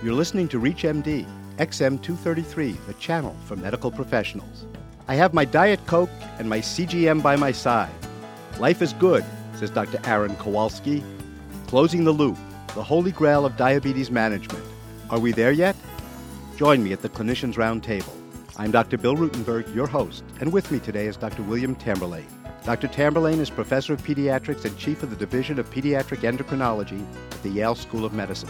You're listening to ReachMD, XM233, the channel for medical professionals. I have my Diet Coke and my CGM by my side. Life is good, says Dr. Aaron Kowalski. Closing the loop, the holy grail of diabetes management. Are we there yet? Join me at the Clinicians Roundtable. I'm Dr. Bill Rutenberg, your host, and with me today is Dr. William Tamborlane. Dr. Tamborlane is professor of pediatrics and chief of the Division of Pediatric Endocrinology at the Yale School of Medicine.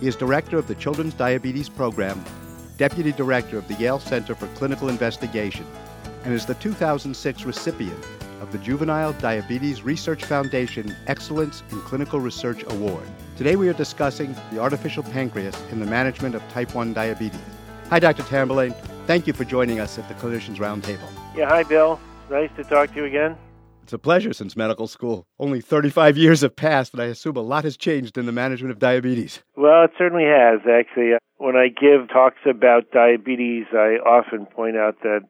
He is director of the Children's Diabetes Program, deputy director of the Yale Center for Clinical Investigation, and is the 2006 recipient of the Juvenile Diabetes Research Foundation Excellence in Clinical Research Award. Today we are discussing the artificial pancreas in the management of type 1 diabetes. Hi, Dr. Tamborlane. Thank you for joining us at the Clinicians Roundtable. Yeah, hi, Bill. Nice to talk to you again. It's a pleasure since medical school. Only 35 years have passed, and I assume a lot has changed in the management of diabetes. Well, it certainly has, actually. When I give talks about diabetes, I often point out that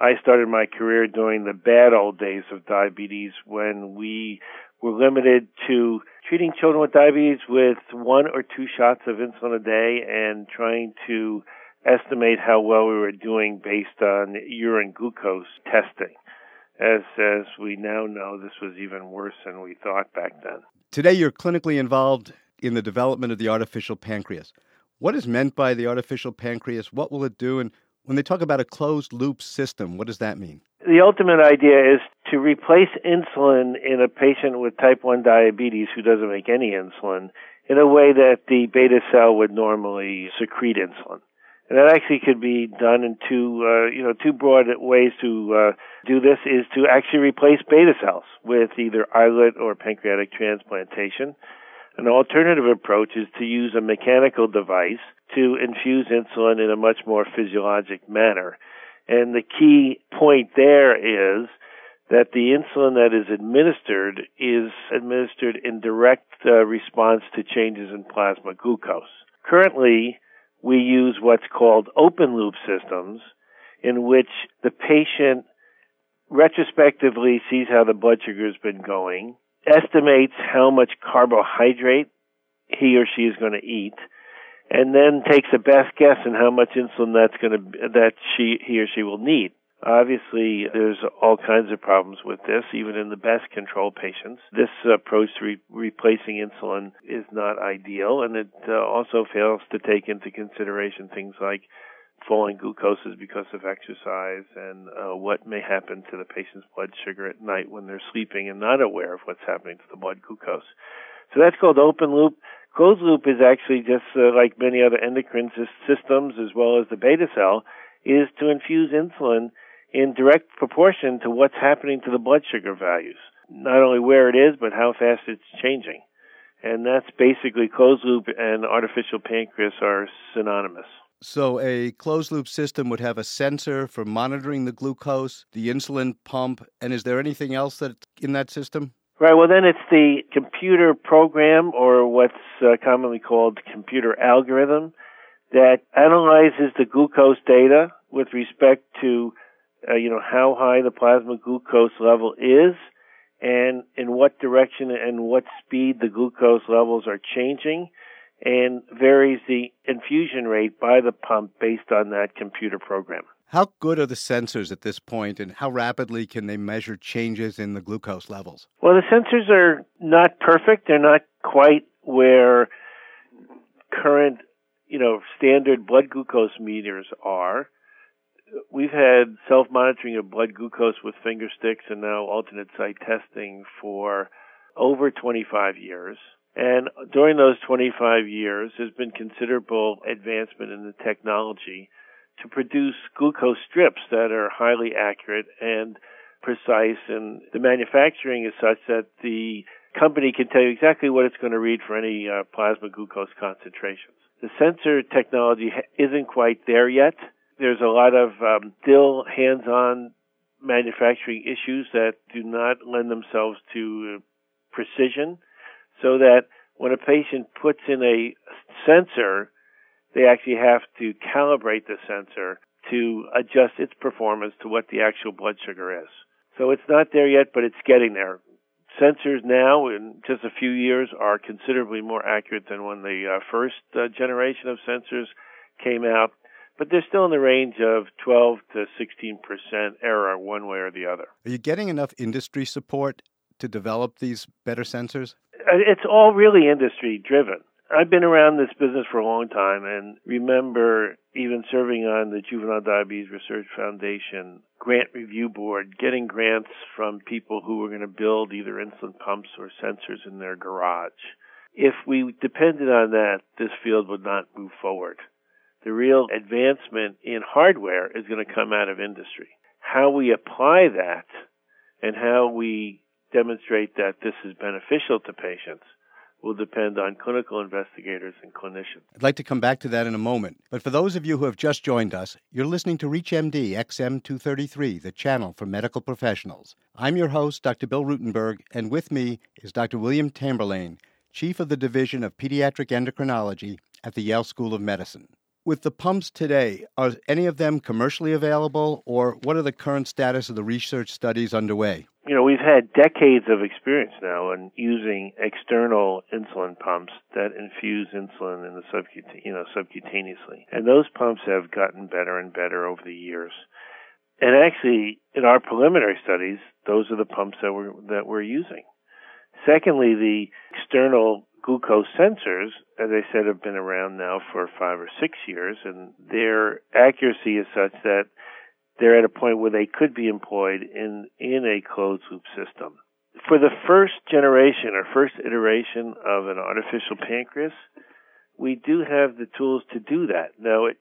I started my career during the bad old days of diabetes when we were limited to treating children with diabetes with one or two shots of insulin a day and trying to estimate how well we were doing based on urine glucose testing. As as we now know, this was even worse than we thought back then. Today, you're clinically involved in the development of the artificial pancreas. What is meant by the artificial pancreas? What will it do? And when they talk about a closed loop system, what does that mean? The ultimate idea is to replace insulin in a patient with type 1 diabetes who doesn't make any insulin in a way that the beta cell would normally secrete insulin. And that actually could be done in two, uh, you know, two broad ways to uh, do this is to actually replace beta cells with either islet or pancreatic transplantation. An alternative approach is to use a mechanical device to infuse insulin in a much more physiologic manner. And the key point there is that the insulin that is administered is administered in direct uh, response to changes in plasma glucose. Currently, we use what's called open loop systems in which the patient retrospectively sees how the blood sugar has been going, estimates how much carbohydrate he or she is going to eat, and then takes a best guess on how much insulin that's going to that she he or she will need. Obviously, there's all kinds of problems with this, even in the best control patients. This approach to re- replacing insulin is not ideal, and it uh, also fails to take into consideration things like falling glucoses because of exercise and uh, what may happen to the patient's blood sugar at night when they're sleeping and not aware of what's happening to the blood glucose. So that's called open loop. Closed loop is actually just uh, like many other endocrine systems as well as the beta cell is to infuse insulin in direct proportion to what's happening to the blood sugar values. Not only where it is, but how fast it's changing. And that's basically closed loop and artificial pancreas are synonymous. So, a closed loop system would have a sensor for monitoring the glucose, the insulin pump, and is there anything else that in that system? Right. Well, then it's the computer program, or what's uh, commonly called computer algorithm, that analyzes the glucose data with respect to uh, you know, how high the plasma glucose level is and in what direction and what speed the glucose levels are changing and varies the infusion rate by the pump based on that computer program. How good are the sensors at this point and how rapidly can they measure changes in the glucose levels? Well, the sensors are not perfect. They're not quite where current, you know, standard blood glucose meters are we've had self-monitoring of blood glucose with finger sticks and now alternate site testing for over 25 years. And during those 25 years, there's been considerable advancement in the technology to produce glucose strips that are highly accurate and precise. And the manufacturing is such that the company can tell you exactly what it's going to read for any uh, plasma glucose concentrations. The sensor technology isn't quite there yet there's a lot of um, still hands-on manufacturing issues that do not lend themselves to precision, so that when a patient puts in a sensor, they actually have to calibrate the sensor to adjust its performance to what the actual blood sugar is. So it's not there yet, but it's getting there. sensors now, in just a few years, are considerably more accurate than when the uh, first uh, generation of sensors came out, but they're still in the range of 12 to 16 percent error one way or the other. Are you getting enough industry support to develop these better sensors? Uh, it's all really industry driven. I've been around this business for a long time and remember even serving on the Juvenile Diabetes Research Foundation grant review board, getting grants from people who were going to build either insulin pumps or sensors in their garage. If we depended on that, this field would not move forward. The real advancement in hardware is going to come out of industry. How we apply that and how we demonstrate that this is beneficial to patients will depend on clinical investigators and clinicians. I'd like to come back to that in a moment. But for those of you who have just joined us, you're listening to ReachMD XM233, the channel for medical professionals. I'm your host, Dr. Bill Rutenberg, and with me is Dr. William Tamborlane, Chief of the Division of Pediatric Endocrinology at the Yale School of Medicine. With the pumps today, are any of them commercially available, or what are the current status of the research studies underway? You know, we've had decades of experience now in using external insulin pumps that infuse insulin in the subcute- you know, subcutaneously. And those pumps have gotten better and better over the years. And actually, in our preliminary studies, those are the pumps that we're, that we're using. Secondly, the external glucose sensors, as I said, have been around now for five or six years, and their accuracy is such that they're at a point where they could be employed in, in a closed loop system. For the first generation or first iteration of an artificial pancreas, we do have the tools to do that. Now, it,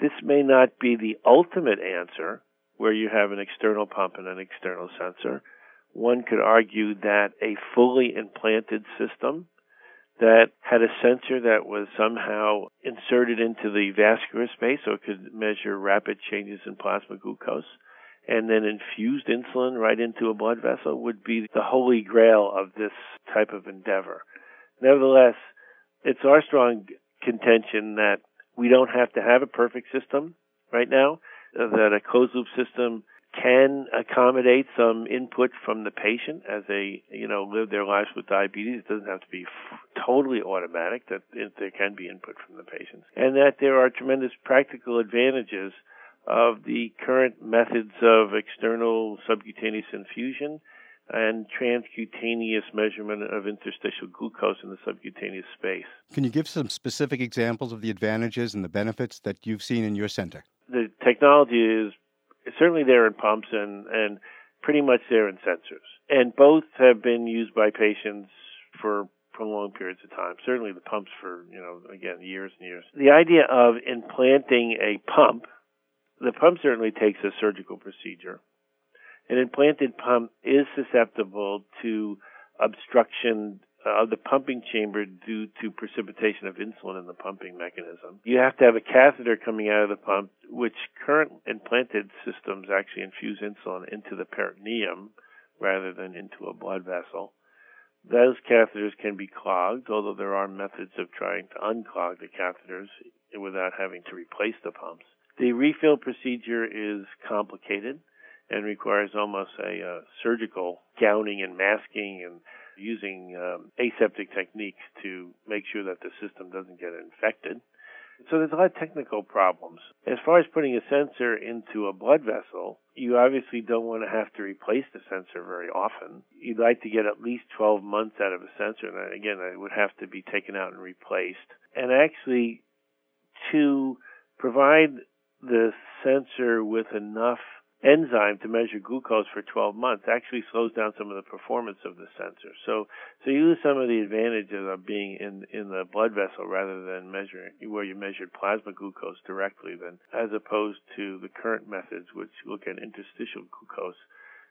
this may not be the ultimate answer where you have an external pump and an external sensor. One could argue that a fully implanted system that had a sensor that was somehow inserted into the vascular space so it could measure rapid changes in plasma glucose and then infused insulin right into a blood vessel would be the holy grail of this type of endeavor. Nevertheless, it's our strong contention that we don't have to have a perfect system right now, that a closed loop system can accommodate some input from the patient as they, you know, live their lives with diabetes. It doesn't have to be f- totally automatic. That it, there can be input from the patients, and that there are tremendous practical advantages of the current methods of external subcutaneous infusion and transcutaneous measurement of interstitial glucose in the subcutaneous space. Can you give some specific examples of the advantages and the benefits that you've seen in your center? The technology is certainly there in pumps and, and pretty much there in sensors. And both have been used by patients for prolonged periods of time. Certainly the pumps for, you know, again, years and years. The idea of implanting a pump, the pump certainly takes a surgical procedure. An implanted pump is susceptible to obstruction of the pumping chamber due to precipitation of insulin in the pumping mechanism. You have to have a catheter coming out of the pump, which current implanted systems actually infuse insulin into the peritoneum rather than into a blood vessel. Those catheters can be clogged, although there are methods of trying to unclog the catheters without having to replace the pumps. The refill procedure is complicated and requires almost a uh, surgical gowning and masking and using um, aseptic techniques to make sure that the system doesn't get infected. So there's a lot of technical problems. As far as putting a sensor into a blood vessel, you obviously don't want to have to replace the sensor very often. You'd like to get at least 12 months out of a sensor, and again, it would have to be taken out and replaced. And actually, to provide the sensor with enough enzyme to measure glucose for 12 months actually slows down some of the performance of the sensor. So, so you lose some of the advantages of being in in the blood vessel rather than measuring where you measured plasma glucose directly, than as opposed to the current methods which look at interstitial glucose.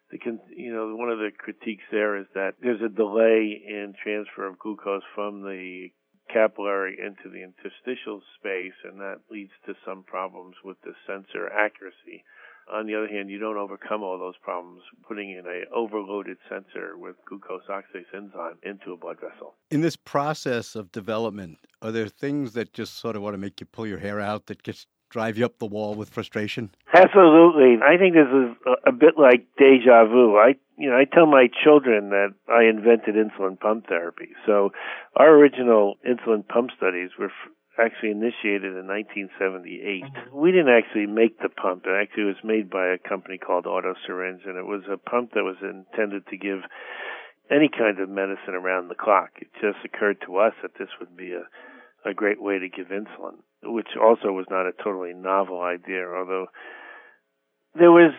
The you know one of the critiques there is that there's a delay in transfer of glucose from the capillary into the interstitial space, and that leads to some problems with the sensor accuracy. On the other hand, you don't overcome all those problems putting in a overloaded sensor with glucose oxidase enzyme into a blood vessel. In this process of development, are there things that just sort of want to make you pull your hair out that just drive you up the wall with frustration? Absolutely. I think this is a, a bit like deja vu. I you know, I tell my children that I invented insulin pump therapy. So our original insulin pump studies were f- actually initiated in 1978. Mm-hmm. We didn't actually make the pump. It actually was made by a company called Auto Syringe, and it was a pump that was intended to give any kind of medicine around the clock. It just occurred to us that this would be a a great way to give insulin, which also was not a totally novel idea, although there was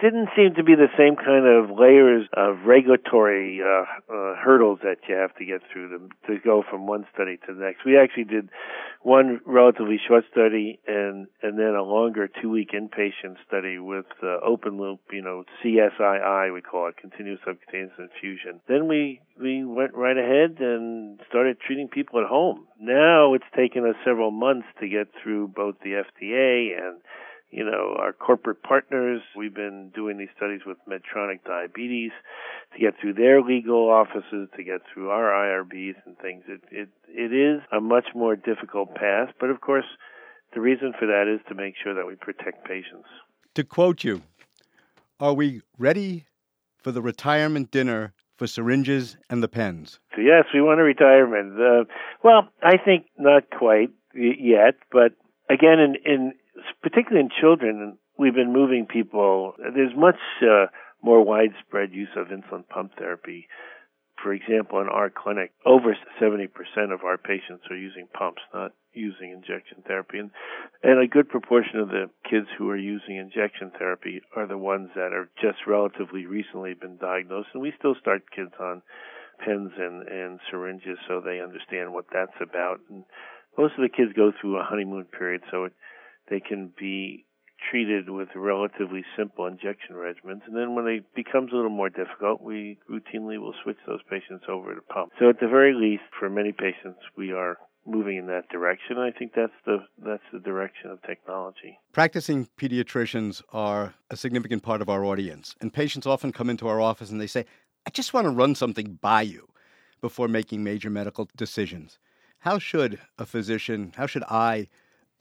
didn't seem to be the same kind of layers of regulatory uh, uh, hurdles that you have to get through to, to go from one study to the next. We actually did one relatively short study and and then a longer two week inpatient study with uh, open loop, you know, CSII we call it, continuous subcutaneous infusion. Then we we went right ahead and started treating people at home. Now it's taken us several months to get through both the FDA and you know, our corporate partners. We've been doing these studies with Medtronic Diabetes to get through their legal offices, to get through our IRBs and things. It it it is a much more difficult path, but of course, the reason for that is to make sure that we protect patients. To quote you, are we ready for the retirement dinner for syringes and the pens? So yes, we want a retirement. Uh, well, I think not quite yet, but again, in in particularly in children, we've been moving people. There's much uh, more widespread use of insulin pump therapy. For example, in our clinic, over 70% of our patients are using pumps, not using injection therapy. And, and a good proportion of the kids who are using injection therapy are the ones that are just relatively recently been diagnosed. And we still start kids on pens and, and syringes so they understand what that's about. And most of the kids go through a honeymoon period, so it, they can be treated with relatively simple injection regimens. And then when it becomes a little more difficult, we routinely will switch those patients over to pump. So at the very least, for many patients, we are moving in that direction. I think that's the that's the direction of technology. Practicing pediatricians are a significant part of our audience, and patients often come into our office and they say, "I just want to run something by you before making major medical decisions." How should a physician, how should I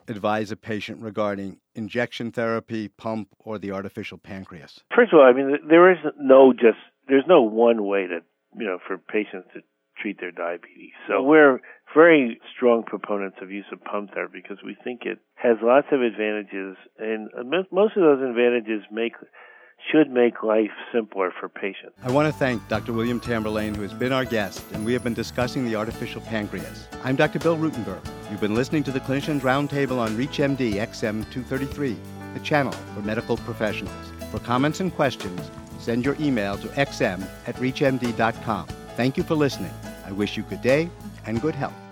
advise a patient regarding injection therapy, pump, or the artificial pancreas? First of all, I mean, there is no just, there's no one way to, you know, for patients to treat their diabetes. So we're very strong proponents of use of pump therapy because we think it has lots of advantages, and uh, most of those advantages make should make life simpler for patients. I want to thank Dr. William Tamborlane, who has been our guest, and we have been discussing the artificial pancreas. I'm Dr. Bill Rutenberg. You've been listening to the Clinicians Roundtable on ReachMD XM233, the channel for medical professionals. For comments and questions, send your email to xm at reachmd.com. Thank you for listening. I wish you good day and good health.